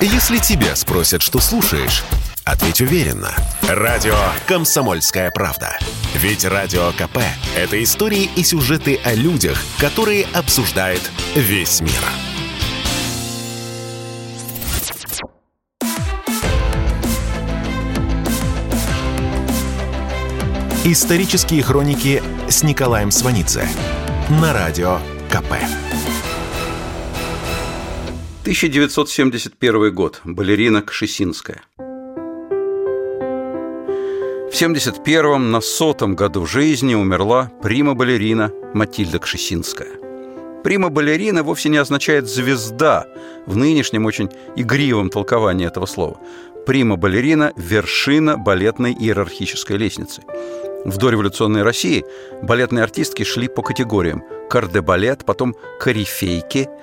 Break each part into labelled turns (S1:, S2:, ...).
S1: Если тебя спросят, что слушаешь, ответь уверенно. Радио «Комсомольская правда». Ведь Радио КП – это истории и сюжеты о людях, которые обсуждает весь мир. Исторические хроники с Николаем Сванидзе на Радио КП.
S2: 1971 год. Балерина Кшесинская. В 71-м, на сотом году жизни, умерла прима-балерина Матильда Кшесинская. Прима-балерина вовсе не означает «звезда» в нынешнем очень игривом толковании этого слова. Прима-балерина – вершина балетной иерархической лестницы. В дореволюционной России балетные артистки шли по категориям – кардебалет, потом корифейки –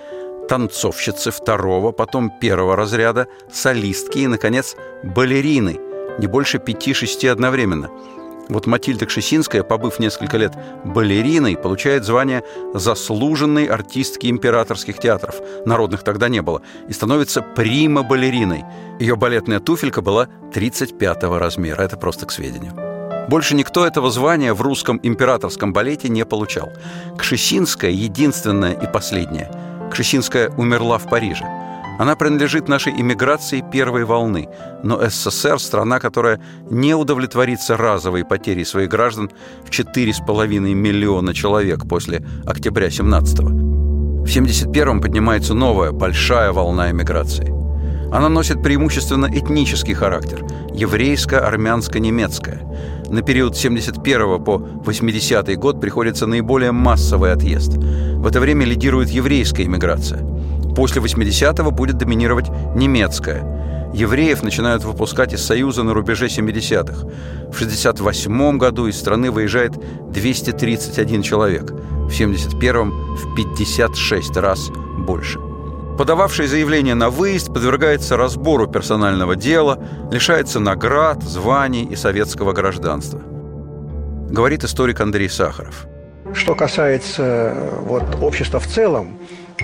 S2: танцовщицы второго, потом первого разряда, солистки и, наконец, балерины, не больше пяти-шести одновременно. Вот Матильда Кшесинская, побыв несколько лет балериной, получает звание заслуженной артистки императорских театров, народных тогда не было, и становится прима-балериной. Ее балетная туфелька была 35 размера, это просто к сведению. Больше никто этого звания в русском императорском балете не получал. Кшесинская единственная и последняя – Кшесинская умерла в Париже. Она принадлежит нашей иммиграции первой волны, но СССР – страна, которая не удовлетворится разовой потерей своих граждан в 4,5 миллиона человек после октября 17-го. В 71-м поднимается новая, большая волна эмиграции. Она носит преимущественно этнический характер – еврейско-армянско-немецкая – на период с 71 по 80 год приходится наиболее массовый отъезд. В это время лидирует еврейская иммиграция. После 80-го будет доминировать немецкая. Евреев начинают выпускать из Союза на рубеже 70-х. В 68 году из страны выезжает 231 человек. В 71-м в 56 раз больше. Подававший заявление на выезд подвергается разбору персонального дела, лишается наград, званий и советского гражданства. Говорит историк Андрей Сахаров.
S3: Что касается вот, общества в целом,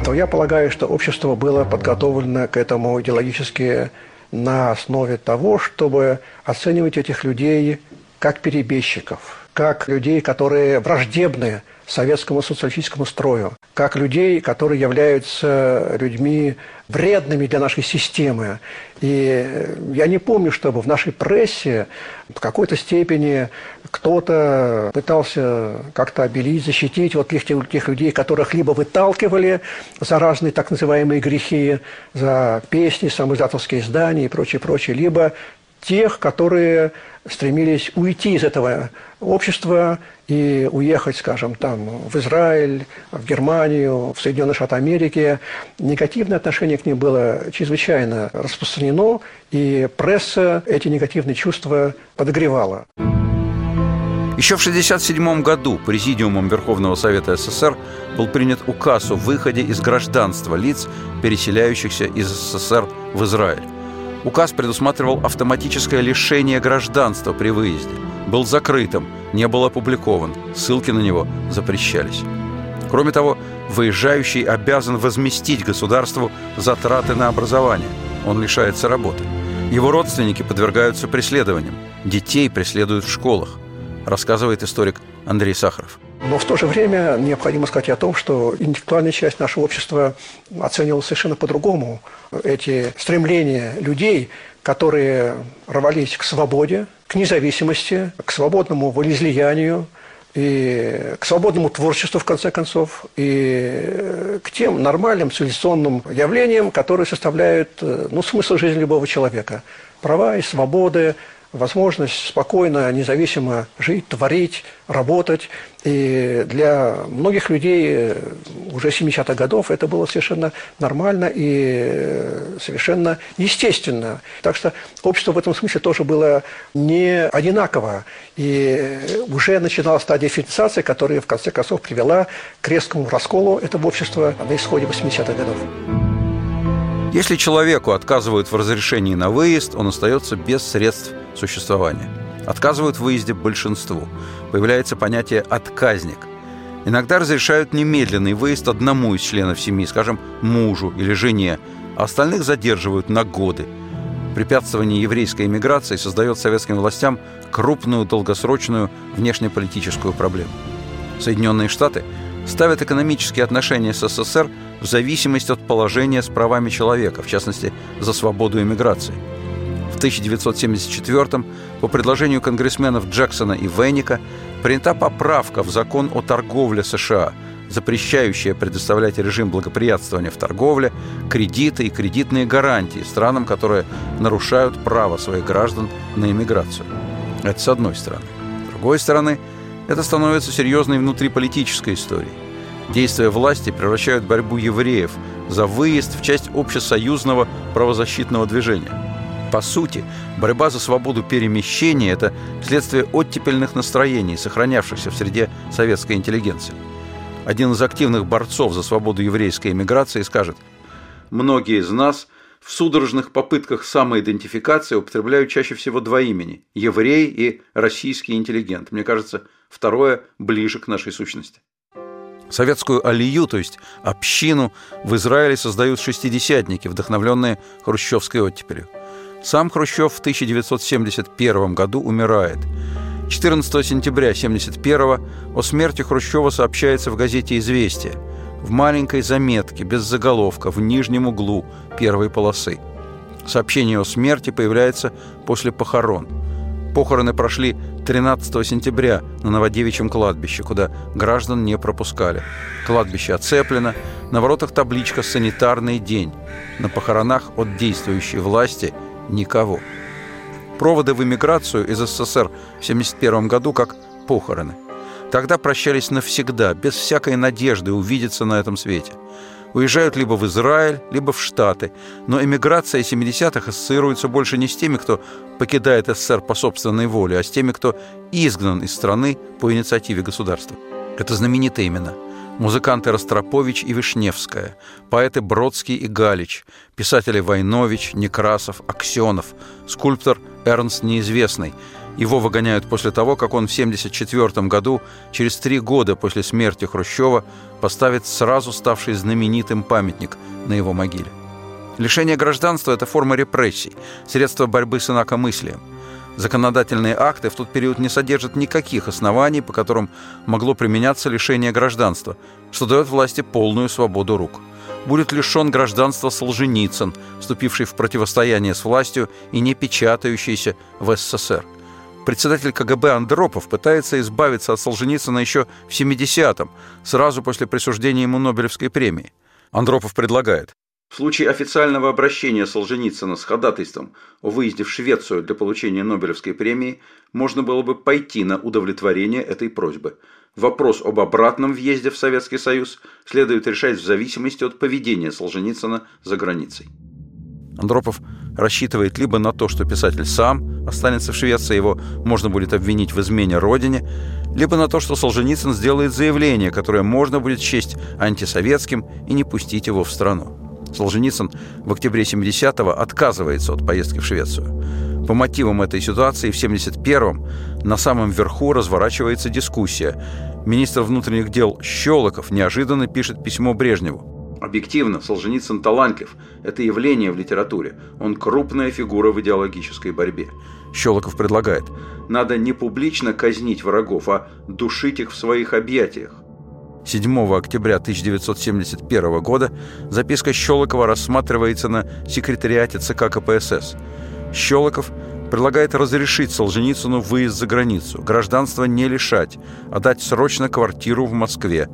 S3: то я полагаю, что общество было подготовлено к этому идеологически на основе того, чтобы оценивать этих людей как перебежчиков, как людей, которые враждебны советскому социалистическому строю, как людей, которые являются людьми вредными для нашей системы. И я не помню, чтобы в нашей прессе в какой-то степени кто-то пытался как-то обелить, защитить вот тех, тех людей, которых либо выталкивали за разные так называемые грехи, за песни, самоиздатовские издания и прочее, прочее, либо тех, которые стремились уйти из этого общества и уехать, скажем, там в Израиль, в Германию, в Соединенные Штаты Америки. Негативное отношение к ним было чрезвычайно распространено, и пресса эти негативные чувства подогревала.
S2: Еще в 1967 году Президиумом Верховного Совета СССР был принят указ о выходе из гражданства лиц, переселяющихся из СССР в Израиль. Указ предусматривал автоматическое лишение гражданства при выезде. Был закрытым, не был опубликован, ссылки на него запрещались. Кроме того, выезжающий обязан возместить государству затраты на образование. Он лишается работы. Его родственники подвергаются преследованиям. Детей преследуют в школах, рассказывает историк Андрей Сахаров.
S3: Но в то же время необходимо сказать о том, что интеллектуальная часть нашего общества оценивала совершенно по-другому эти стремления людей, которые рвались к свободе, к независимости, к свободному волеизлиянию, и к свободному творчеству, в конце концов, и к тем нормальным цивилизационным явлениям, которые составляют ну, смысл жизни любого человека. Права и свободы, возможность спокойно, независимо жить, творить, работать. И для многих людей э, уже 70-х годов это было совершенно нормально и э, совершенно естественно. Так что общество в этом смысле тоже было не одинаково. И уже начиналась та дифференциация, которая в конце концов привела к резкому расколу этого общества на исходе 80-х годов.
S2: Если человеку отказывают в разрешении на выезд, он остается без средств существования. Отказывают в выезде большинству. Появляется понятие «отказник». Иногда разрешают немедленный выезд одному из членов семьи, скажем, мужу или жене, а остальных задерживают на годы. Препятствование еврейской эмиграции создает советским властям крупную долгосрочную внешнеполитическую проблему. Соединенные Штаты ставят экономические отношения с СССР в зависимости от положения с правами человека, в частности, за свободу эмиграции. В 1974 по предложению конгрессменов Джексона и Венника принята поправка в закон о торговле США, запрещающая предоставлять режим благоприятствования в торговле, кредиты и кредитные гарантии странам, которые нарушают право своих граждан на иммиграцию. Это с одной стороны. С другой стороны, это становится серьезной внутриполитической историей. Действия власти превращают борьбу евреев за выезд в часть общесоюзного правозащитного движения. По сути, борьба за свободу перемещения – это следствие оттепельных настроений, сохранявшихся в среде советской интеллигенции. Один из активных борцов за свободу еврейской эмиграции скажет, «Многие из нас в судорожных попытках самоидентификации употребляют чаще всего два имени – еврей и российский интеллигент. Мне кажется, второе ближе к нашей сущности». Советскую алию, то есть общину, в Израиле создают шестидесятники, вдохновленные хрущевской оттепелью. Сам Хрущев в 1971 году умирает. 14 сентября 1971 о смерти Хрущева сообщается в газете «Известия» в маленькой заметке, без заголовка, в нижнем углу первой полосы. Сообщение о смерти появляется после похорон – Похороны прошли 13 сентября на Новодевичьем кладбище, куда граждан не пропускали. Кладбище оцеплено, на воротах табличка «Санитарный день». На похоронах от действующей власти никого. Проводы в эмиграцию из СССР в 1971 году как похороны. Тогда прощались навсегда, без всякой надежды увидеться на этом свете – уезжают либо в Израиль, либо в Штаты. Но эмиграция 70-х ассоциируется больше не с теми, кто покидает СССР по собственной воле, а с теми, кто изгнан из страны по инициативе государства. Это знаменитые имена. Музыканты Ростропович и Вишневская, поэты Бродский и Галич, писатели Войнович, Некрасов, Аксенов, скульптор Эрнст Неизвестный – его выгоняют после того, как он в 1974 году, через три года после смерти Хрущева, поставит сразу ставший знаменитым памятник на его могиле. Лишение гражданства – это форма репрессий, средство борьбы с инакомыслием. Законодательные акты в тот период не содержат никаких оснований, по которым могло применяться лишение гражданства, что дает власти полную свободу рук. Будет лишен гражданства Солженицын, вступивший в противостояние с властью и не печатающийся в СССР – Председатель КГБ Андропов пытается избавиться от Солженицына еще в 70-м, сразу после присуждения ему Нобелевской премии. Андропов предлагает. В случае официального обращения Солженицына с ходатайством о выезде в Швецию для получения Нобелевской премии можно было бы пойти на удовлетворение этой просьбы. Вопрос об обратном въезде в Советский Союз следует решать в зависимости от поведения Солженицына за границей. Андропов рассчитывает либо на то, что писатель сам останется в Швеции, его можно будет обвинить в измене родине, либо на то, что Солженицын сделает заявление, которое можно будет счесть антисоветским и не пустить его в страну. Солженицын в октябре 70-го отказывается от поездки в Швецию. По мотивам этой ситуации в 71-м на самом верху разворачивается дискуссия. Министр внутренних дел Щелоков неожиданно пишет письмо Брежневу. Объективно, Солженицын талантлив. Это явление в литературе. Он крупная фигура в идеологической борьбе. Щелоков предлагает, надо не публично казнить врагов, а душить их в своих объятиях. 7 октября 1971 года записка Щелокова рассматривается на секретариате ЦК КПСС. Щелоков предлагает разрешить Солженицыну выезд за границу, гражданство не лишать, а дать срочно квартиру в Москве,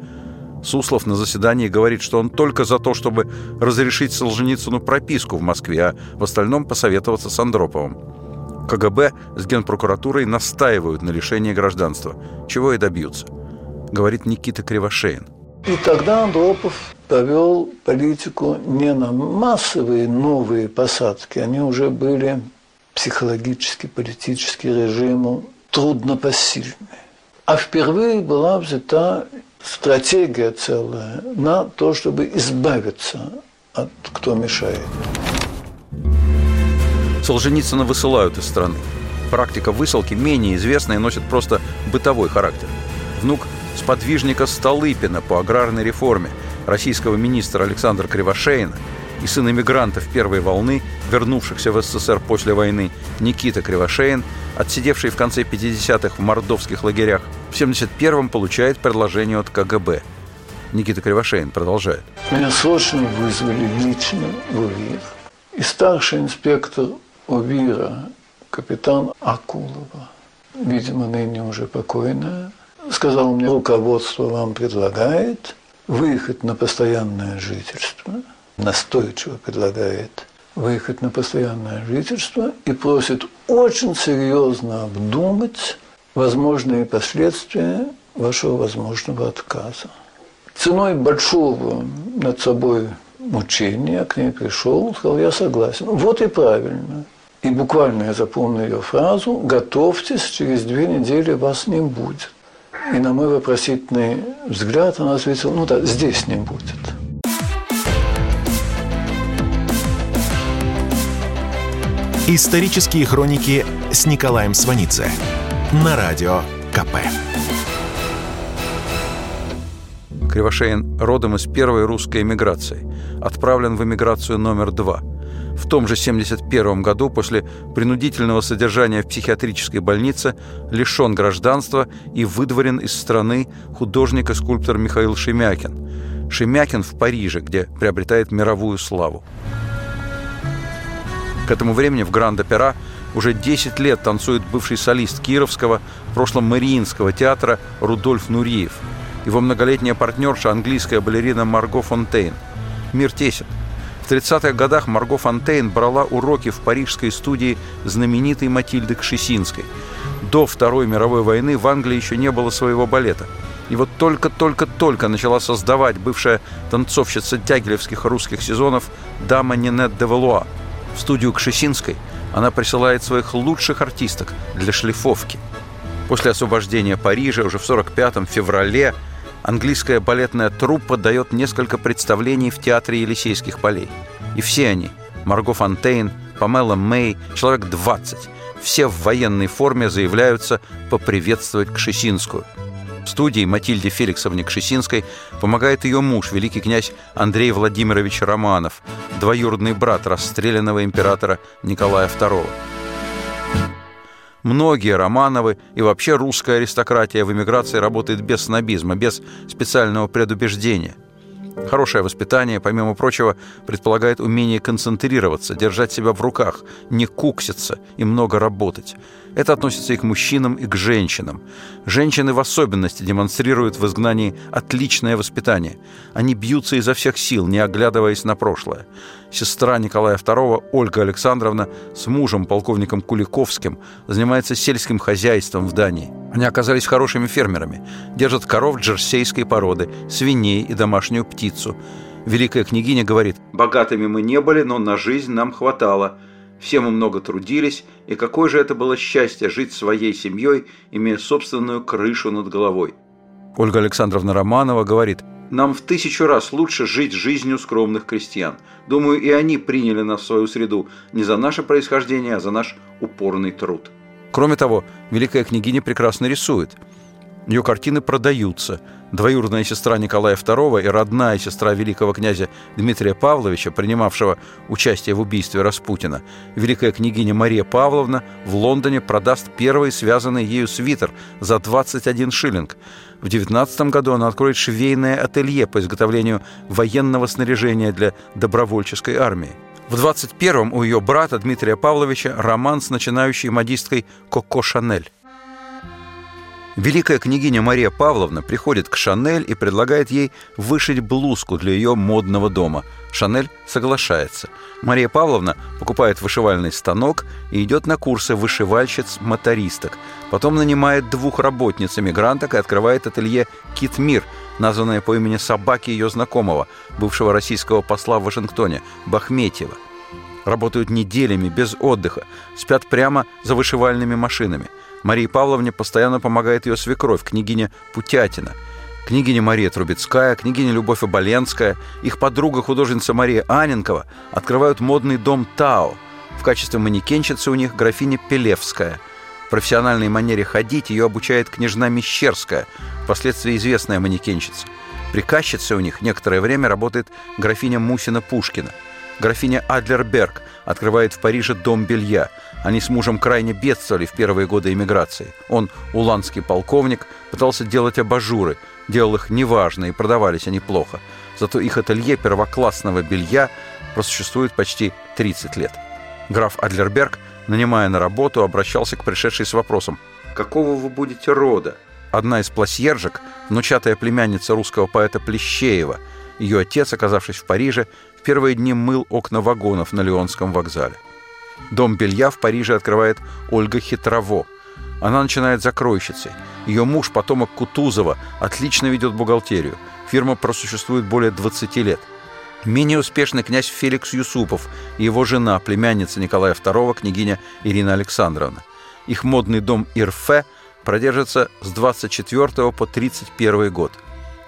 S2: Суслов на заседании говорит, что он только за то, чтобы разрешить Солженицыну прописку в Москве, а в остальном посоветоваться с Андроповым. КГБ с Генпрокуратурой настаивают на лишении гражданства, чего и добьются, говорит Никита Кривошеин.
S4: И тогда Андропов повел политику не на массовые новые посадки, они уже были психологически, политически режиму труднопосильны. А впервые была взята стратегия целая на то, чтобы избавиться от кто мешает.
S2: Солженицына высылают из страны. Практика высылки менее известная и носит просто бытовой характер. Внук сподвижника Столыпина по аграрной реформе, российского министра Александра Кривошеина, и сын иммигрантов первой волны, вернувшихся в СССР после войны, Никита Кривошеин, отсидевший в конце 50-х в мордовских лагерях, в 71-м получает предложение от КГБ. Никита Кривошеин продолжает.
S4: Меня срочно вызвали лично в УВИР. И старший инспектор УВИРа, капитан Акулова, видимо, ныне уже покойная, сказал мне, руководство вам предлагает выехать на постоянное жительство, настойчиво предлагает выехать на постоянное жительство и просит очень серьезно обдумать возможные последствия вашего возможного отказа. Ценой большого над собой мучения к ней пришел, сказал, я согласен. Вот и правильно. И буквально я запомнил ее фразу «Готовьтесь, через две недели вас не будет». И на мой вопросительный взгляд она ответила «Ну да, здесь не будет».
S1: Исторические хроники с Николаем Сванидзе на радио КП.
S2: Кривошеин родом из первой русской эмиграции, отправлен в эмиграцию номер два. В том же 71 году после принудительного содержания в психиатрической больнице лишен гражданства и выдворен из страны художник и скульптор Михаил Шемякин. Шемякин в Париже, где приобретает мировую славу. К этому времени в Гранд-Опера уже 10 лет танцует бывший солист Кировского, в прошлом Мариинского театра Рудольф Нуриев – его многолетняя партнерша, английская балерина Марго Фонтейн. Мир тесен. В 30-х годах Марго Фонтейн брала уроки в парижской студии знаменитой Матильды Кшесинской. До Второй мировой войны в Англии еще не было своего балета. И вот только-только-только начала создавать бывшая танцовщица тягелевских русских сезонов дама Нинет де Валуа. В студию Кшесинской она присылает своих лучших артисток для шлифовки. После освобождения Парижа уже в 45-м феврале английская балетная труппа дает несколько представлений в театре Елисейских полей. И все они – Марго Фонтейн, Памела Мэй, человек 20 – все в военной форме заявляются поприветствовать Кшесинскую. В студии Матильде Феликсовне Кшесинской помогает ее муж, великий князь Андрей Владимирович Романов, двоюродный брат расстрелянного императора Николая II. Многие Романовы и вообще русская аристократия в эмиграции работает без снобизма, без специального предубеждения. Хорошее воспитание, помимо прочего, предполагает умение концентрироваться, держать себя в руках, не кукситься и много работать. Это относится и к мужчинам, и к женщинам. Женщины в особенности демонстрируют в изгнании отличное воспитание. Они бьются изо всех сил, не оглядываясь на прошлое. Сестра Николая II, Ольга Александровна, с мужем, полковником Куликовским, занимается сельским хозяйством в Дании. Они оказались хорошими фермерами. Держат коров джерсейской породы, свиней и домашнюю птицу. Великая княгиня говорит, «Богатыми мы не были, но на жизнь нам хватало». Все мы много трудились, и какое же это было счастье жить своей семьей, имея собственную крышу над головой. Ольга Александровна Романова говорит, «Нам в тысячу раз лучше жить жизнью скромных крестьян. Думаю, и они приняли нас в свою среду не за наше происхождение, а за наш упорный труд». Кроме того, великая княгиня прекрасно рисует. Ее картины продаются – двоюродная сестра Николая II и родная сестра великого князя Дмитрия Павловича, принимавшего участие в убийстве Распутина, великая княгиня Мария Павловна в Лондоне продаст первый связанный ею свитер за 21 шиллинг. В 19 году она откроет швейное ателье по изготовлению военного снаряжения для добровольческой армии. В 21-м у ее брата Дмитрия Павловича роман с начинающей модисткой Коко Шанель. Великая княгиня Мария Павловна приходит к Шанель и предлагает ей вышить блузку для ее модного дома. Шанель соглашается. Мария Павловна покупает вышивальный станок и идет на курсы вышивальщиц-мотористок. Потом нанимает двух работниц-эмигранток и открывает ателье «Китмир», названное по имени собаки ее знакомого, бывшего российского посла в Вашингтоне, Бахметьева. Работают неделями, без отдыха, спят прямо за вышивальными машинами – Марии Павловне постоянно помогает ее свекровь, княгиня Путятина, княгиня Мария Трубецкая, княгиня Любовь Оболенская, их подруга художница Мария Аненкова открывают модный дом Тао. В качестве манекенщицы у них графиня Пелевская. В профессиональной манере ходить ее обучает княжна Мещерская, впоследствии известная манекенщица. Приказчицей у них некоторое время работает графиня Мусина Пушкина. Графиня Адлерберг открывает в Париже дом белья. Они с мужем крайне бедствовали в первые годы эмиграции. Он, уланский полковник, пытался делать абажуры, делал их неважно, и продавались они плохо. Зато их ателье первоклассного белья просуществует почти 30 лет. Граф Адлерберг, нанимая на работу, обращался к пришедшей с вопросом «Какого вы будете рода?» Одна из пласьержек, внучатая племянница русского поэта Плещеева. Ее отец, оказавшись в Париже, первые дни мыл окна вагонов на Леонском вокзале. Дом белья в Париже открывает Ольга Хитрово. Она начинает закройщицей. Ее муж, потомок Кутузова, отлично ведет бухгалтерию. Фирма просуществует более 20 лет – Менее успешный князь Феликс Юсупов и его жена, племянница Николая II, княгиня Ирина Александровна. Их модный дом Ирфе продержится с 24 по 31 год.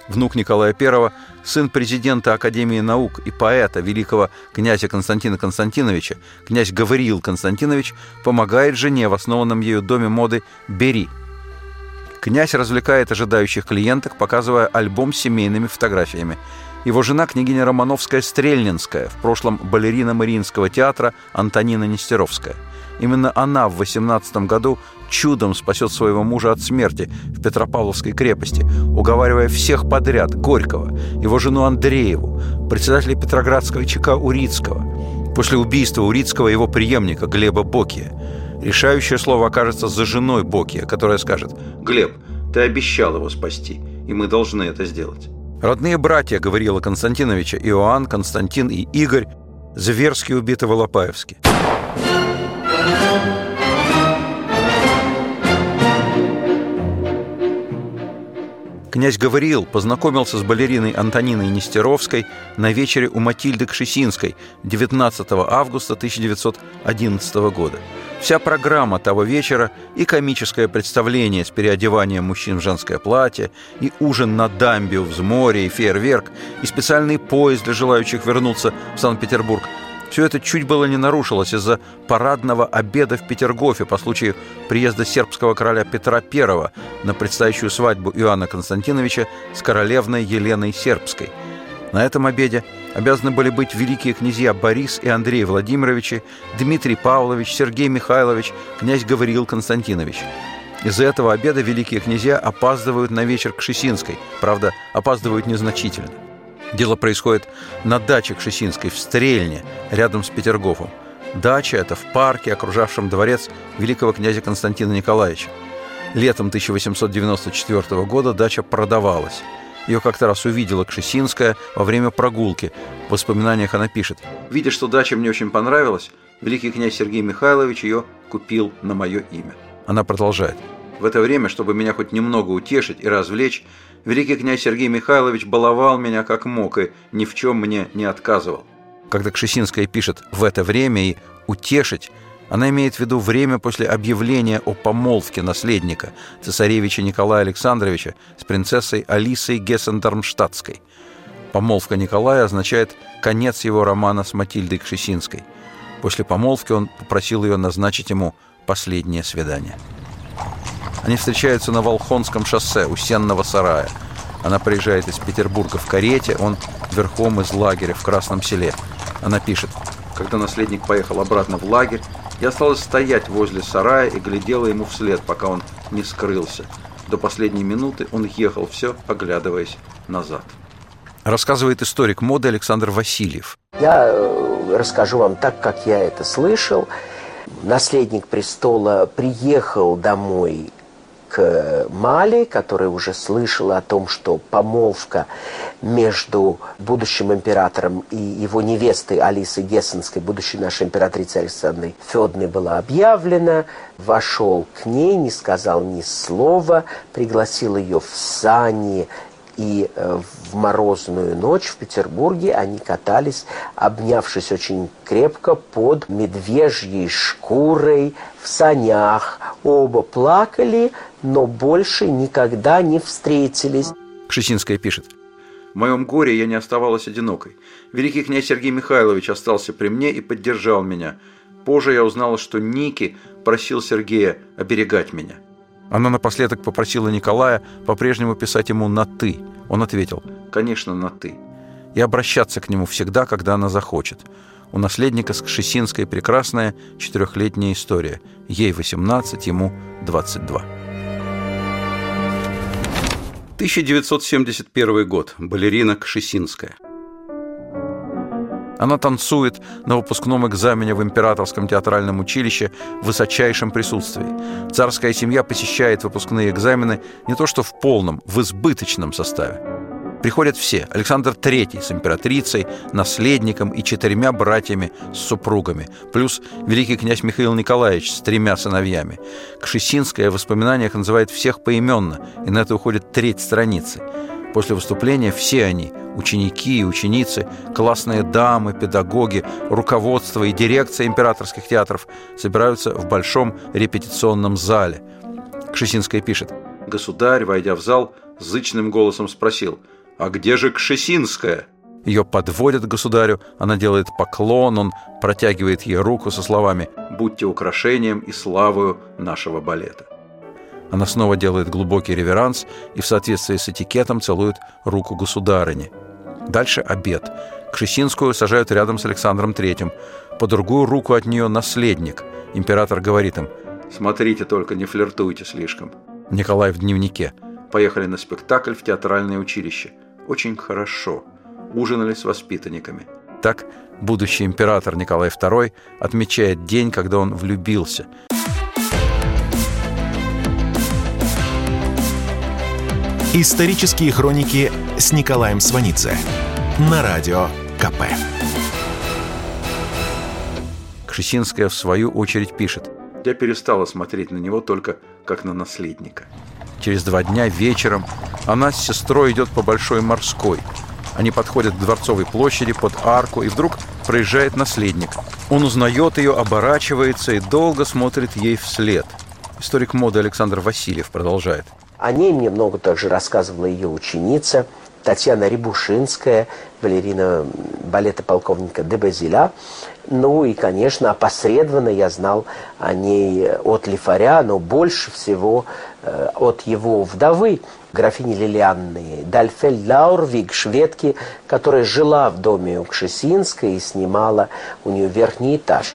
S2: Внук Николая I, сын президента Академии наук и поэта великого князя Константина Константиновича, князь Гавриил Константинович, помогает жене в основанном ею доме моды «Бери». Князь развлекает ожидающих клиенток, показывая альбом с семейными фотографиями – его жена, княгиня Романовская-Стрельнинская, в прошлом балерина Мариинского театра Антонина Нестеровская. Именно она в 18 году чудом спасет своего мужа от смерти в Петропавловской крепости, уговаривая всех подряд Горького, его жену Андрееву, председателя Петроградского ЧК Урицкого. После убийства Урицкого его преемника Глеба Бокия. Решающее слово окажется за женой Бокия, которая скажет «Глеб, ты обещал его спасти, и мы должны это сделать». Родные братья Гавриила Константиновича, Иоанн, Константин и Игорь, зверски убиты в Алапаевске. Князь Гавриил познакомился с балериной Антониной Нестеровской на вечере у Матильды Кшесинской 19 августа 1911 года – Вся программа того вечера и комическое представление с переодеванием мужчин в женское платье, и ужин на дамбе у взморья, и фейерверк, и специальный поезд для желающих вернуться в Санкт-Петербург – все это чуть было не нарушилось из-за парадного обеда в Петергофе по случаю приезда сербского короля Петра I на предстоящую свадьбу Иоанна Константиновича с королевной Еленой Сербской. На этом обеде обязаны были быть великие князья Борис и Андрей Владимировичи, Дмитрий Павлович, Сергей Михайлович, князь Гавриил Константинович. Из-за этого обеда великие князья опаздывают на вечер к Шесинской, правда, опаздывают незначительно. Дело происходит на даче к Шесинской в Стрельне, рядом с Петергофом. Дача – это в парке, окружавшем дворец великого князя Константина Николаевича. Летом 1894 года дача продавалась – ее как-то раз увидела Кшесинская во время прогулки. В воспоминаниях она пишет. «Видя, что дача мне очень понравилась, великий князь Сергей Михайлович ее купил на мое имя». Она продолжает. В это время, чтобы меня хоть немного утешить и развлечь, великий князь Сергей Михайлович баловал меня как мог и ни в чем мне не отказывал. Когда Кшесинская пишет «в это время» и «утешить», она имеет в виду время после объявления о помолвке наследника, цесаревича Николая Александровича, с принцессой Алисой Гессен-Дармштадтской. Помолвка Николая означает конец его романа с Матильдой Кшесинской. После помолвки он попросил ее назначить ему последнее свидание. Они встречаются на Волхонском шоссе у Сенного сарая. Она приезжает из Петербурга в карете, он верхом из лагеря в Красном селе. Она пишет, когда наследник поехал обратно в лагерь, я осталась стоять возле сарая и глядела ему вслед, пока он не скрылся. До последней минуты он ехал все, оглядываясь назад. Рассказывает историк моды Александр Васильев.
S5: Я э, расскажу вам так, как я это слышал. Наследник престола приехал домой Мали, которая уже слышала о том, что помолвка между будущим императором и его невестой Алисой Гессенской, будущей нашей императрицей Александрой Федной, была объявлена. Вошел к ней, не сказал ни слова, пригласил ее в сани и э, в морозную ночь в Петербурге они катались, обнявшись очень крепко под медвежьей шкурой в санях. Оба плакали, но больше никогда не встретились.
S2: Кшесинская пишет. В моем горе я не оставалась одинокой. Великий князь Сергей Михайлович остался при мне и поддержал меня. Позже я узнала, что Ники просил Сергея оберегать меня. Она напоследок попросила Николая по-прежнему писать ему на «ты». Он ответил «Конечно, на «ты». И обращаться к нему всегда, когда она захочет. У наследника с Кшесинской прекрасная четырехлетняя история. Ей 18, ему 22. 1971 год. Балерина Кшесинская. Она танцует на выпускном экзамене в Императорском театральном училище в высочайшем присутствии. Царская семья посещает выпускные экзамены не то что в полном, в избыточном составе. Приходят все. Александр III с императрицей, наследником и четырьмя братьями с супругами. Плюс великий князь Михаил Николаевич с тремя сыновьями. Кшесинская в воспоминаниях называет всех поименно, и на это уходит треть страницы. После выступления все они – ученики и ученицы, классные дамы, педагоги, руководство и дирекция императорских театров – собираются в большом репетиционном зале. Кшесинская пишет. Государь, войдя в зал, зычным голосом спросил – «А где же Кшесинская?» Ее подводят к государю, она делает поклон, он протягивает ей руку со словами «Будьте украшением и славою нашего балета». Она снова делает глубокий реверанс и в соответствии с этикетом целует руку государыни. Дальше обед. Кшесинскую сажают рядом с Александром Третьим. По другую руку от нее наследник. Император говорит им «Смотрите только, не флиртуйте слишком». Николай в дневнике. Поехали на спектакль в театральное училище – очень хорошо. Ужинали с воспитанниками. Так будущий император Николай II отмечает день, когда он влюбился.
S1: Исторические хроники с Николаем Сванидзе на радио КП.
S2: Кшесинская, в свою очередь, пишет. «Я перестала смотреть на него только как на наследника. Через два дня вечером она с сестрой идет по Большой Морской. Они подходят к Дворцовой площади под арку, и вдруг проезжает наследник. Он узнает ее, оборачивается и долго смотрит ей вслед. Историк моды Александр Васильев продолжает.
S5: О ней мне много также рассказывала ее ученица Татьяна Рябушинская, балерина балета полковника Дебазиля. Ну и, конечно, опосредованно я знал о ней от Лифаря, но больше всего э, от его вдовы, графини Лилианны Дальфель Лаурвиг, шведки, которая жила в доме у Кшесинской и снимала у нее верхний этаж.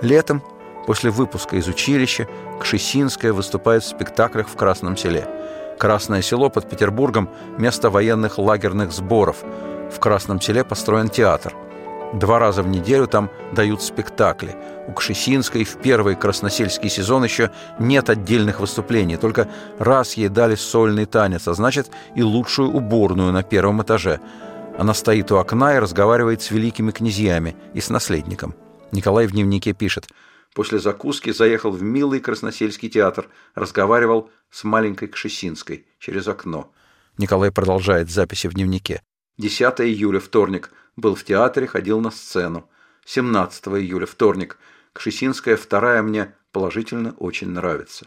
S2: Летом, после выпуска из училища, Кшесинская выступает в спектаклях в Красном селе. Красное село под Петербургом – место военных лагерных сборов. В Красном селе построен театр – Два раза в неделю там дают спектакли. У Кшесинской в первый красносельский сезон еще нет отдельных выступлений, только раз ей дали сольный танец, а значит и лучшую уборную на первом этаже. Она стоит у окна и разговаривает с великими князьями и с наследником. Николай в дневнике пишет. После закуски заехал в милый красносельский театр, разговаривал с маленькой Кшесинской через окно. Николай продолжает записи в дневнике. 10 июля, вторник – был в театре, ходил на сцену. 17 июля, вторник. Кшесинская вторая мне положительно очень нравится.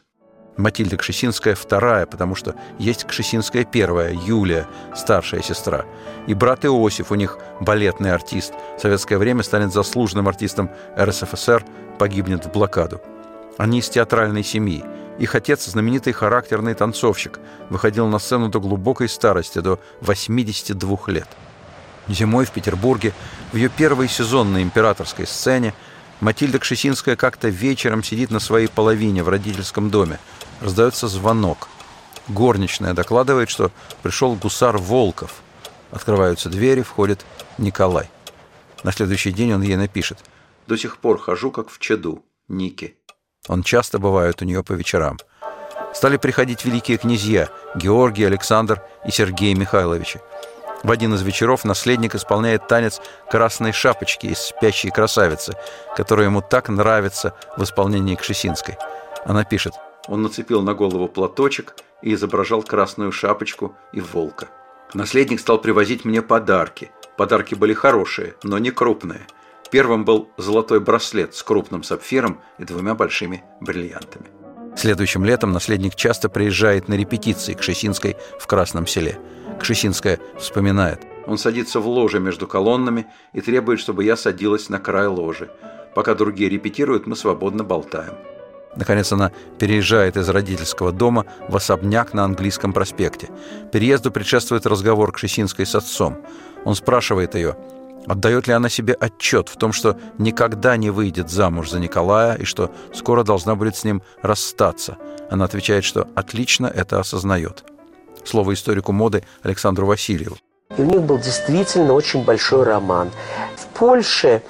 S2: Матильда Кшесинская вторая, потому что есть Кшесинская первая, Юлия, старшая сестра. И брат Иосиф у них балетный артист. В советское время станет заслуженным артистом РСФСР, погибнет в блокаду. Они из театральной семьи. Их отец, знаменитый характерный танцовщик, выходил на сцену до глубокой старости, до 82 лет. Зимой в Петербурге, в ее первый сезон на императорской сцене, Матильда Кшесинская как-то вечером сидит на своей половине в родительском доме. Раздается звонок. Горничная докладывает, что пришел гусар Волков. Открываются двери, входит Николай. На следующий день он ей напишет. «До сих пор хожу, как в чаду. Ники». Он часто бывает у нее по вечерам. Стали приходить великие князья – Георгий, Александр и Сергей Михайловичи. В один из вечеров наследник исполняет танец «Красной шапочки» из «Спящей красавицы», который ему так нравится в исполнении Кшесинской. Она пишет «Он нацепил на голову платочек и изображал красную шапочку и волка. Наследник стал привозить мне подарки. Подарки были хорошие, но не крупные. Первым был золотой браслет с крупным сапфиром и двумя большими бриллиантами. Следующим летом наследник часто приезжает на репетиции к Шесинской в Красном селе. Кшесинская вспоминает. Он садится в ложе между колоннами и требует, чтобы я садилась на край ложи. Пока другие репетируют, мы свободно болтаем. Наконец она переезжает из родительского дома в особняк на английском проспекте. Переезду предшествует разговор Кшесинской с отцом. Он спрашивает ее, Отдает ли она себе отчет в том, что никогда не выйдет замуж за Николая и что скоро должна будет с ним расстаться? Она отвечает, что отлично это осознает. Слово историку моды Александру Васильеву.
S5: И у них был действительно очень большой роман. В Польше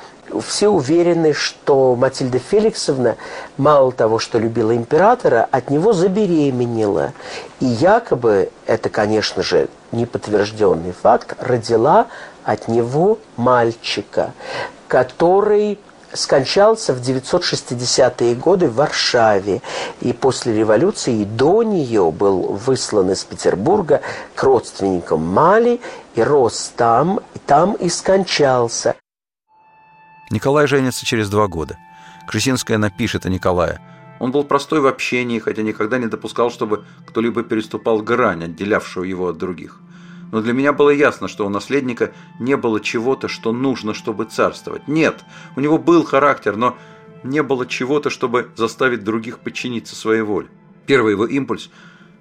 S5: все уверены, что Матильда Феликсовна мало того, что любила императора, от него забеременела. И якобы, это, конечно же, неподтвержденный факт, родила от него мальчика, который скончался в 960-е годы в Варшаве. И после революции и до нее был выслан из Петербурга к родственникам Мали и рос там, и там и скончался.
S2: Николай женится через два года. Кшесинская напишет о Николае. Он был простой в общении, хотя никогда не допускал, чтобы кто-либо переступал грань, отделявшую его от других. Но для меня было ясно, что у наследника не было чего-то, что нужно, чтобы царствовать. Нет, у него был характер, но не было чего-то, чтобы заставить других подчиниться своей воле. Первый его импульс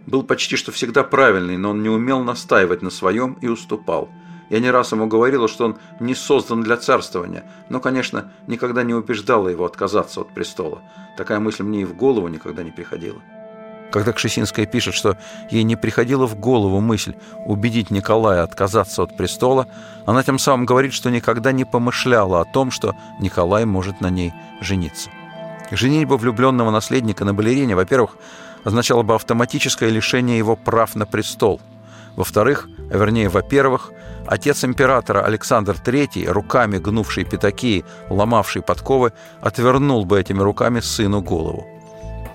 S2: был почти что всегда правильный, но он не умел настаивать на своем и уступал. Я не раз ему говорила, что он не создан для царствования, но, конечно, никогда не убеждала его отказаться от престола. Такая мысль мне и в голову никогда не приходила. Когда Кшесинская пишет, что ей не приходила в голову мысль убедить Николая отказаться от престола, она тем самым говорит, что никогда не помышляла о том, что Николай может на ней жениться. Женитьба влюбленного наследника на балерине, во-первых, означало бы автоматическое лишение его прав на престол. Во-вторых, а вернее, во-первых, отец императора Александр III, руками гнувший пятаки, ломавший подковы, отвернул бы этими руками сыну голову.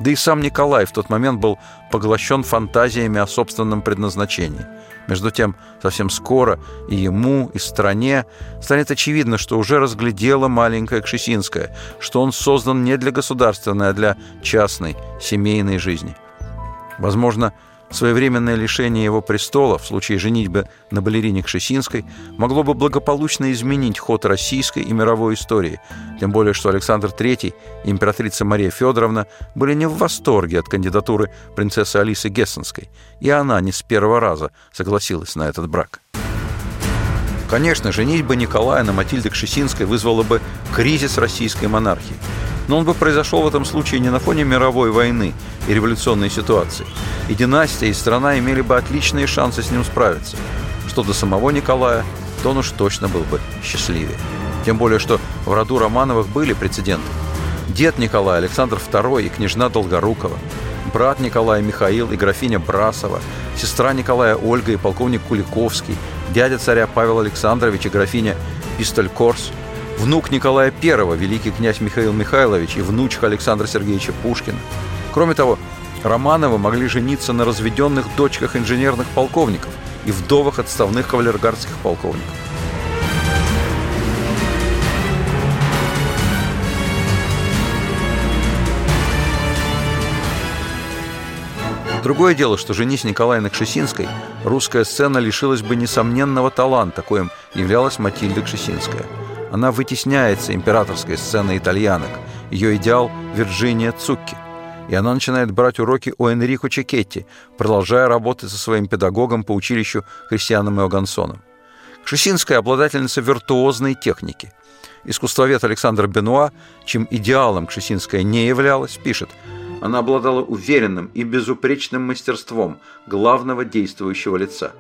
S2: Да и сам Николай в тот момент был поглощен фантазиями о собственном предназначении. Между тем, совсем скоро и ему, и стране станет очевидно, что уже разглядела маленькая Кшесинская, что он создан не для государственной, а для частной, семейной жизни. Возможно, Своевременное лишение его престола в случае женитьбы на балерине Кшесинской могло бы благополучно изменить ход российской и мировой истории, тем более что Александр III и императрица Мария Федоровна были не в восторге от кандидатуры принцессы Алисы Гессенской, и она не с первого раза согласилась на этот брак. Конечно, женитьба Николая на Матильде Кшесинской вызвала бы кризис российской монархии – но он бы произошел в этом случае не на фоне мировой войны и революционной ситуации. И династия, и страна имели бы отличные шансы с ним справиться. Что до самого Николая, то он уж точно был бы счастливее. Тем более, что в роду Романовых были прецеденты. Дед Николай Александр II и княжна Долгорукова, брат Николая Михаил и графиня Брасова, сестра Николая Ольга и полковник Куликовский, дядя царя Павел Александрович и графиня Пистолькорс – внук Николая I, великий князь Михаил Михайлович и внучка Александра Сергеевича Пушкина. Кроме того, Романовы могли жениться на разведенных дочках инженерных полковников и вдовах отставных кавалергардских полковников. Другое дело, что женись Николай на Кшесинской, русская сцена лишилась бы несомненного таланта, коим являлась Матильда Кшесинская – она вытесняется императорской сцены итальянок. Ее идеал – Вирджиния Цукки. И она начинает брать уроки у Энрико Чекетти, продолжая работать со своим педагогом по училищу Христианом Иогансоном. Кшесинская – обладательница виртуозной техники. Искусствовед Александр Бенуа, чем идеалом Кшесинская не являлась, пишет – она обладала уверенным и безупречным мастерством главного действующего лица.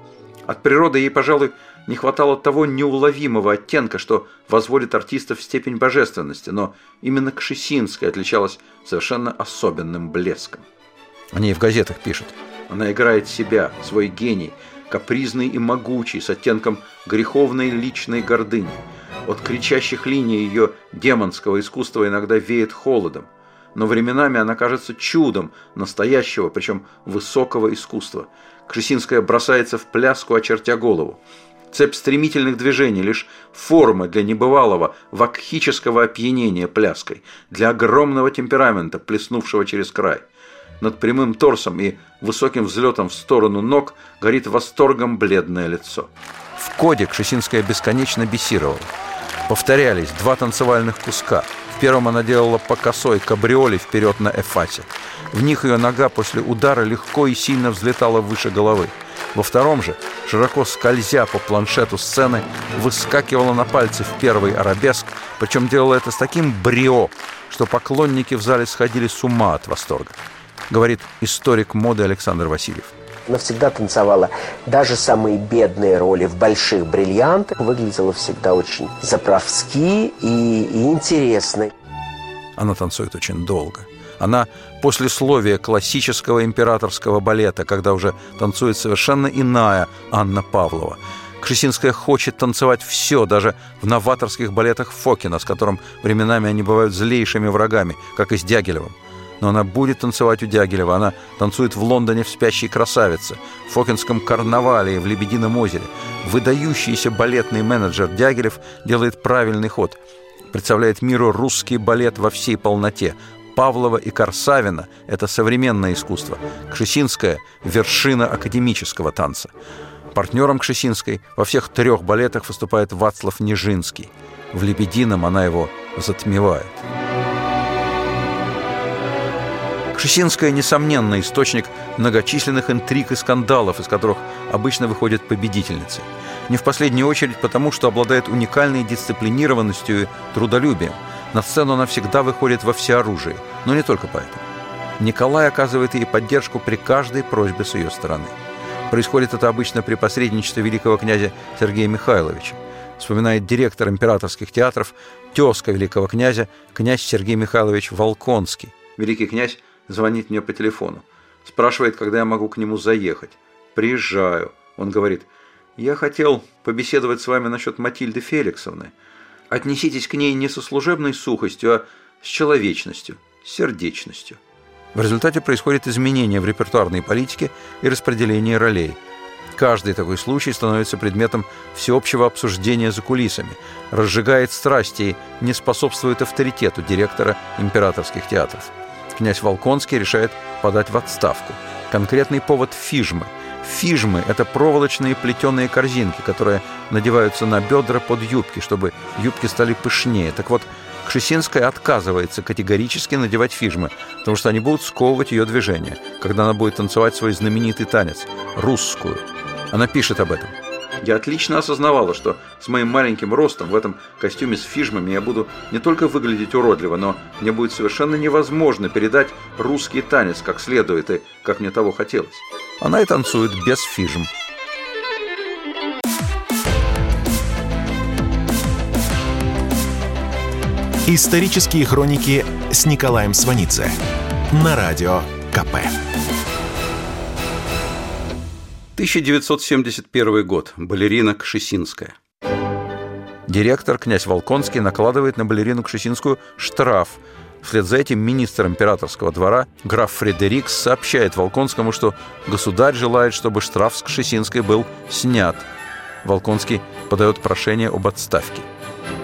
S2: От природы ей, пожалуй, не хватало того неуловимого оттенка, что возводит артиста в степень божественности, но именно Кшесинская отличалась совершенно особенным блеском. О ней в газетах пишут. Она играет себя, свой гений, капризный и могучий, с оттенком греховной личной гордыни. От кричащих линий ее демонского искусства иногда веет холодом, но временами она кажется чудом настоящего, причем высокого искусства. Кшесинская бросается в пляску, очертя голову. Цепь стремительных движений – лишь форма для небывалого вакхического опьянения пляской, для огромного темперамента, плеснувшего через край. Над прямым торсом и высоким взлетом в сторону ног горит восторгом бледное лицо. В коде Кшесинская бесконечно бесировала. Повторялись два танцевальных куска. В первом она делала по косой кабриоле вперед на эфате. В них ее нога после удара легко и сильно взлетала выше головы. Во втором же широко скользя по планшету сцены, выскакивала на пальцы в первый арабеск, причем делала это с таким брио, что поклонники в зале сходили с ума от восторга, говорит историк моды Александр Васильев.
S5: Она всегда танцевала даже самые бедные роли в больших бриллиантах. Выглядела всегда очень заправски и, и интересной.
S2: Она танцует очень долго. Она после послесловие классического императорского балета, когда уже танцует совершенно иная Анна Павлова. Кшесинская хочет танцевать все, даже в новаторских балетах Фокина, с которым временами они бывают злейшими врагами, как и с Дягилевым. Но она будет танцевать у Дягилева. Она танцует в Лондоне в «Спящей красавице», в Фокинском карнавале и в «Лебедином озере». Выдающийся балетный менеджер Дягилев делает правильный ход – представляет миру русский балет во всей полноте. Павлова и Корсавина – это современное искусство. Кшесинская – вершина академического танца. Партнером Кшесинской во всех трех балетах выступает Вацлав Нежинский. В «Лебедином» она его затмевает. Кшесинская, несомненно, источник многочисленных интриг и скандалов, из которых обычно выходят победительницы – не в последнюю очередь потому, что обладает уникальной дисциплинированностью и трудолюбием. На сцену она всегда выходит во всеоружии, но не только поэтому. Николай оказывает ей поддержку при каждой просьбе с ее стороны. Происходит это обычно при посредничестве великого князя Сергея Михайловича. Вспоминает директор императорских театров, тезка великого князя, князь Сергей Михайлович Волконский. Великий князь звонит мне по телефону. Спрашивает, когда я могу к нему заехать. Приезжаю. Он говорит – я хотел побеседовать с вами насчет Матильды Феликсовны. Отнеситесь к ней не со служебной сухостью, а с человечностью, с сердечностью. В результате происходит изменение в репертуарной политике и распределении ролей. Каждый такой случай становится предметом всеобщего обсуждения за кулисами, разжигает страсти и не способствует авторитету директора императорских театров. Князь Волконский решает подать в отставку. Конкретный повод – фижмы – Фижмы – это проволочные плетеные корзинки, которые надеваются на бедра под юбки, чтобы юбки стали пышнее. Так вот, Кшесинская отказывается категорически надевать фижмы, потому что они будут сковывать ее движение, когда она будет танцевать свой знаменитый танец – русскую. Она пишет об этом – я отлично осознавала, что с моим маленьким ростом в этом костюме с фижмами я буду не только выглядеть уродливо, но мне будет совершенно невозможно передать русский танец как следует и как мне того хотелось. Она и танцует без фижм.
S1: Исторические хроники с Николаем Сванидзе на радио КП.
S2: 1971 год. Балерина Кшесинская. Директор князь Волконский накладывает на балерину Кшесинскую штраф. Вслед за этим министр императорского двора граф Фредерикс сообщает Волконскому, что государь желает, чтобы штраф с Кшесинской был снят. Волконский подает прошение об отставке.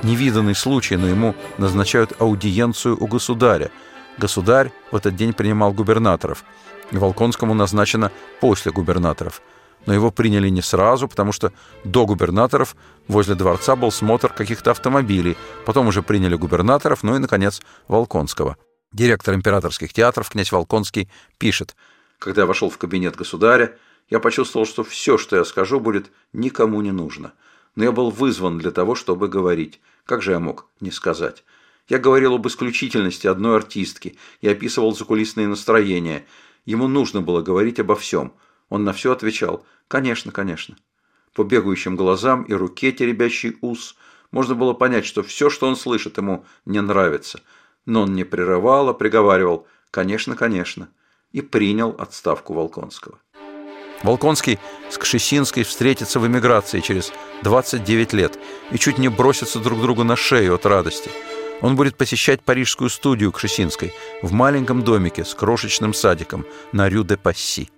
S2: Невиданный случай, но ему назначают аудиенцию у государя. Государь в этот день принимал губернаторов. Волконскому назначено после губернаторов – но его приняли не сразу, потому что до губернаторов возле дворца был смотр каких-то автомобилей, потом уже приняли губернаторов, ну и, наконец, Волконского. Директор императорских театров, князь Волконский, пишет, «Когда я вошел в кабинет государя, я почувствовал, что все, что я скажу, будет никому не нужно. Но я был вызван для того, чтобы говорить. Как же я мог не сказать? Я говорил об исключительности одной артистки, я описывал закулисные настроения. Ему нужно было говорить обо всем. Он на все отвечал – Конечно, конечно. По бегающим глазам и руке, теребящий ус, можно было понять, что все, что он слышит, ему не нравится. Но он не прерывал, а приговаривал «конечно, конечно» и принял отставку Волконского. Волконский с Кшесинской встретится в эмиграции через 29 лет и чуть не бросятся друг другу на шею от радости. Он будет посещать парижскую студию Кшесинской в маленьком домике с крошечным садиком на Рю-де-Пасси.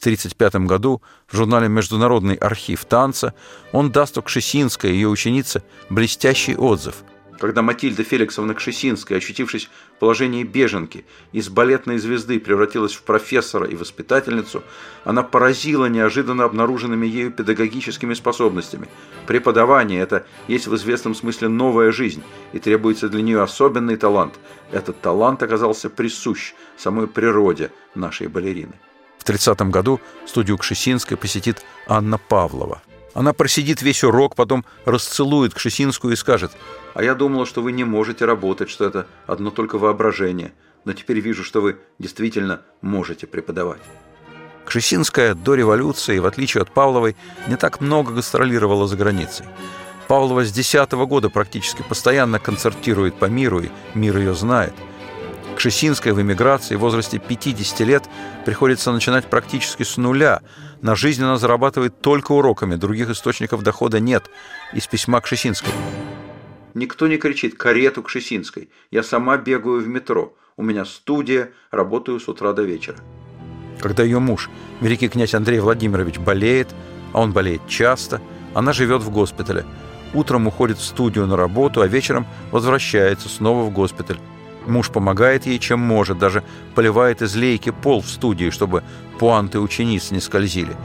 S2: В 1935 году в журнале «Международный архив танца» он даст у Кшесинской, ее ученице, блестящий отзыв. Когда Матильда Феликсовна Кшесинская, очутившись в положении беженки, из балетной звезды превратилась в профессора и воспитательницу, она поразила неожиданно обнаруженными ею педагогическими способностями. Преподавание – это есть в известном смысле новая жизнь, и требуется для нее особенный талант. Этот талант оказался присущ самой природе нашей балерины. В 30 году студию Кшесинской посетит Анна Павлова. Она просидит весь урок, потом расцелует Кшесинскую и скажет, «А я думала, что вы не можете работать, что это одно только воображение, но теперь вижу, что вы действительно можете преподавать». Кшесинская до революции, в отличие от Павловой, не так много гастролировала за границей. Павлова с 10 года практически постоянно концертирует по миру, и мир ее знает – Кшесинская в эмиграции в возрасте 50 лет приходится начинать практически с нуля. На жизнь она зарабатывает только уроками, других источников дохода нет. Из письма Кшесинской. Никто не кричит «карету Кшесинской». Я сама бегаю в метро. У меня студия, работаю с утра до вечера. Когда ее муж, великий князь Андрей Владимирович, болеет, а он болеет часто, она живет в госпитале. Утром уходит в студию на работу, а вечером возвращается снова в госпиталь. Муж помогает ей, чем может, даже поливает из лейки пол в студии, чтобы пуанты учениц не скользили.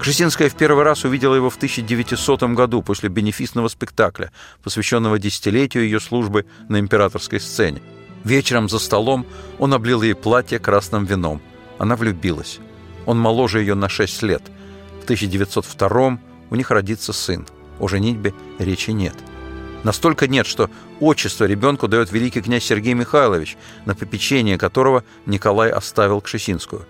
S2: Кшесинская в первый раз увидела его в 1900 году после бенефисного спектакля, посвященного десятилетию ее службы на императорской сцене. Вечером за столом он облил ей платье красным вином. Она влюбилась. Он моложе ее на 6 лет. В 1902 у них родится сын. О женитьбе речи нет. Настолько нет, что отчество ребенку дает великий князь Сергей Михайлович, на попечение которого Николай оставил Кшесинскую.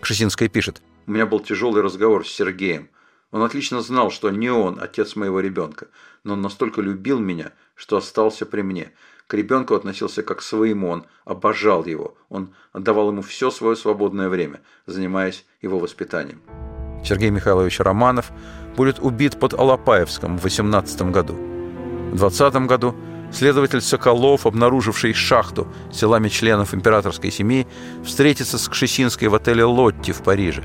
S2: Кшесинская пишет. «У меня был тяжелый разговор с Сергеем. Он отлично знал, что не он отец моего ребенка, но он настолько любил меня, что остался при мне. К ребенку относился как к своему, он обожал его, он отдавал ему все свое свободное время, занимаясь его воспитанием». Сергей Михайлович Романов будет убит под Алапаевском в 18 году. В 20 году следователь Соколов, обнаруживший шахту с телами членов императорской семьи, встретится с Кшесинской в отеле «Лотти» в Париже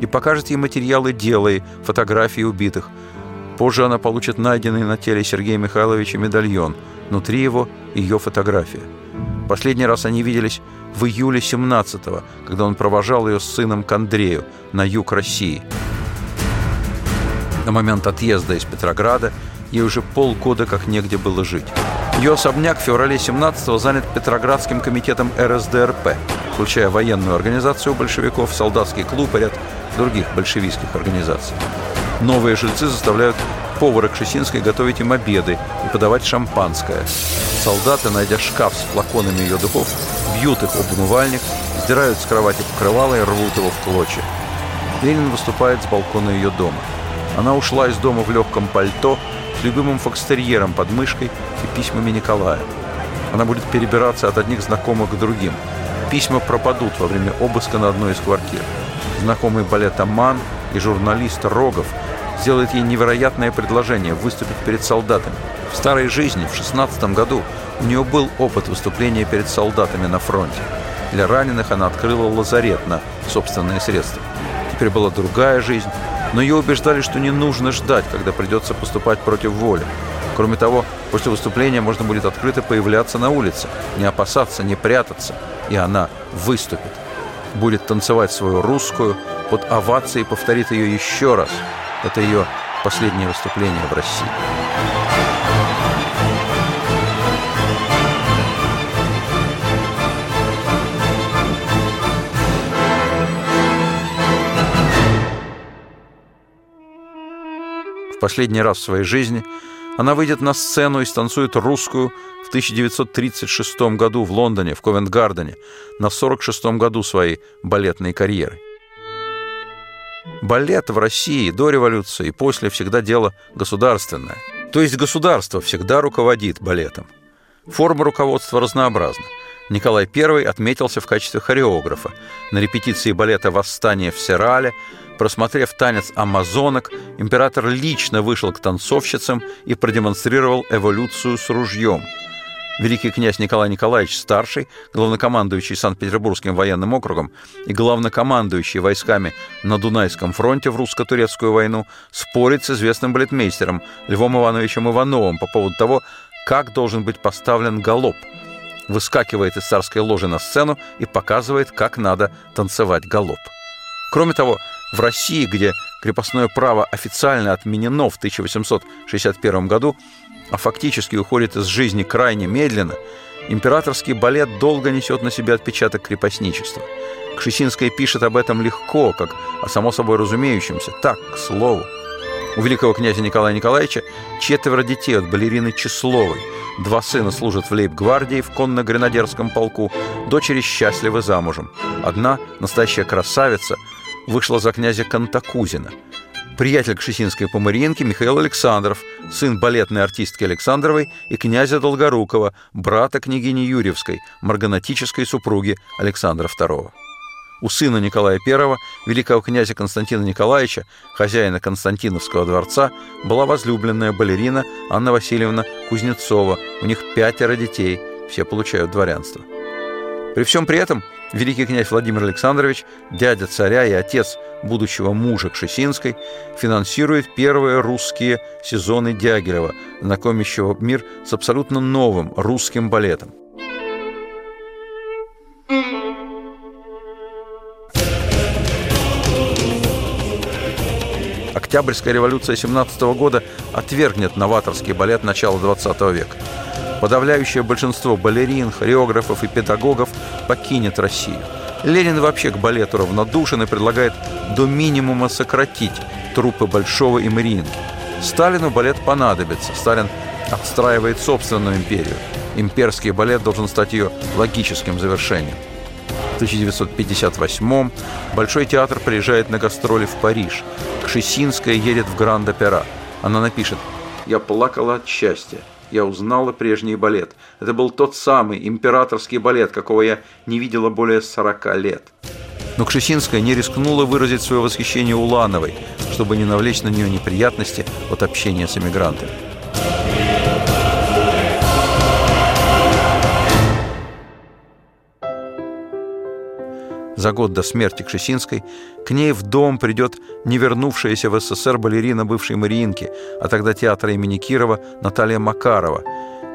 S2: и покажет ей материалы дела и фотографии убитых. Позже она получит найденный на теле Сергея Михайловича медальон. Внутри его ее фотография. Последний раз они виделись в июле 17-го, когда он провожал ее с сыном к Андрею на юг России. На момент отъезда из Петрограда Ей уже полгода как негде было жить. Ее особняк в феврале 17-го занят Петроградским комитетом РСДРП, включая военную организацию большевиков, солдатский клуб и ряд других большевистских организаций. Новые жильцы заставляют повара Кшесинской готовить им обеды и подавать шампанское. Солдаты, найдя шкаф с флаконами ее духов, бьют их об умывальник, сдирают с кровати покрывало и рвут его в клочья. Ленин выступает с балкона ее дома. Она ушла из дома в легком пальто, с любимым фокстерьером под мышкой и письмами Николая. Она будет перебираться от одних знакомых к другим. Письма пропадут во время обыска на одной из квартир. Знакомый балетоман и журналист Рогов сделает ей невероятное предложение выступить перед солдатами. В старой жизни, в 16 году, у нее был опыт выступления перед солдатами на фронте. Для раненых она открыла лазарет на собственные средства. Теперь была другая жизнь, но ее убеждали, что не нужно ждать, когда придется поступать против воли. Кроме того, после выступления можно будет открыто появляться на улице, не опасаться, не прятаться, и она выступит. Будет танцевать свою русскую, под овацией повторит ее еще раз. Это ее последнее выступление в России. В последний раз в своей жизни она выйдет на сцену и станцует русскую в 1936 году в Лондоне, в Ковент-Гардене, на 46-м году своей балетной карьеры. Балет в России до революции и после всегда дело государственное. То есть государство всегда руководит балетом. Форма руководства разнообразна. Николай I отметился в качестве хореографа. На репетиции балета «Восстание в Серале» Просмотрев танец амазонок, император лично вышел к танцовщицам и продемонстрировал эволюцию с ружьем. Великий князь Николай Николаевич Старший, главнокомандующий Санкт-Петербургским военным округом и главнокомандующий войсками на Дунайском фронте в русско-турецкую войну, спорит с известным балетмейстером Львом Ивановичем Ивановым по поводу того, как должен быть поставлен галоп. Выскакивает из царской ложи на сцену и показывает, как надо танцевать галоп. Кроме того, в России, где крепостное право официально отменено в 1861 году, а фактически уходит из жизни крайне медленно, императорский балет долго несет на себе отпечаток крепостничества. Кшесинская пишет об этом легко, как о само собой разумеющемся, так, к слову. У великого князя Николая Николаевича четверо детей от балерины Числовой. Два сына служат в лейб-гвардии в конно-гренадерском полку, дочери счастливы замужем. Одна, настоящая красавица, вышла за князя Кантакузина. Приятель Кшесинской Помариенки Михаил Александров, сын балетной артистки Александровой и князя Долгорукова, брата княгини Юрьевской, марганатической супруги Александра II. У сына Николая I, великого князя Константина Николаевича, хозяина Константиновского дворца, была возлюбленная балерина Анна Васильевна Кузнецова. У них пятеро детей, все получают дворянство. При всем при этом великий князь Владимир Александрович, дядя царя и отец будущего мужа Кшесинской, финансирует первые русские сезоны Дягилева, знакомящего мир с абсолютно новым русским балетом. Октябрьская революция 17 года отвергнет новаторский балет начала 20 века. Подавляющее большинство балерин, хореографов и педагогов покинет Россию. Ленин вообще к балету равнодушен и предлагает до минимума сократить трупы Большого и Мариинки. Сталину балет понадобится. Сталин отстраивает собственную империю. Имперский балет должен стать ее логическим завершением. В 1958 Большой театр приезжает на гастроли в Париж. Кшесинская едет в Гранд-Опера. Она напишет «Я плакала от счастья. Я узнала прежний балет. Это был тот самый императорский балет, какого я не видела более 40 лет». Но Кшесинская не рискнула выразить свое восхищение Улановой, чтобы не навлечь на нее неприятности от общения с эмигрантами. За год до смерти Кшесинской, к ней в дом придет не вернувшаяся в СССР балерина бывшей Мариинки, а тогда театра имени Кирова Наталья Макарова.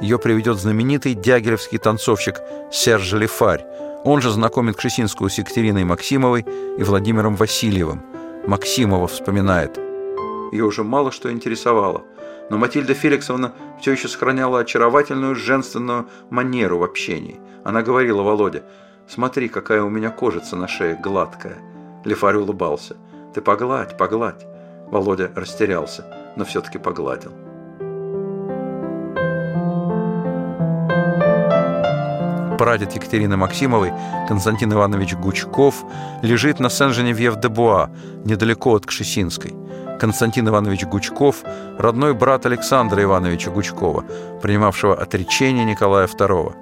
S2: Ее приведет знаменитый дягилевский танцовщик Серж Лефарь. Он же знакомит Кшесинскую с Екатериной Максимовой и Владимиром Васильевым. Максимова вспоминает. Ее уже мало что интересовало, но Матильда Феликсовна все еще сохраняла очаровательную женственную манеру в общении. Она говорила Володе – Смотри, какая у меня кожица на шее гладкая. Лефарь улыбался. Ты погладь, погладь. Володя растерялся, но все-таки погладил. Прадед Екатерины Максимовой, Константин Иванович Гучков, лежит на Сен-Женевьев-де-Буа, недалеко от Кшесинской. Константин Иванович Гучков – родной брат Александра Ивановича Гучкова, принимавшего отречение Николая II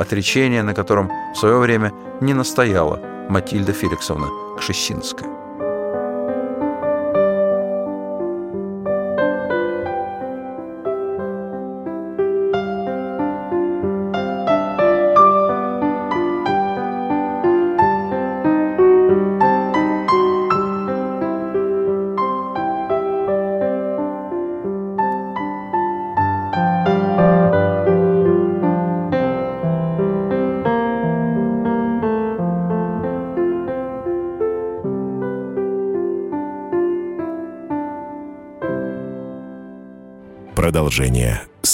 S2: отречение, на котором в свое время не настояла Матильда Феликсовна Кшесинская.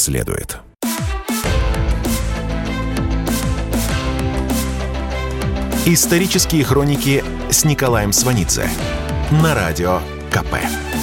S1: Следует. Исторические хроники с Николаем Сванидзе на радио КП.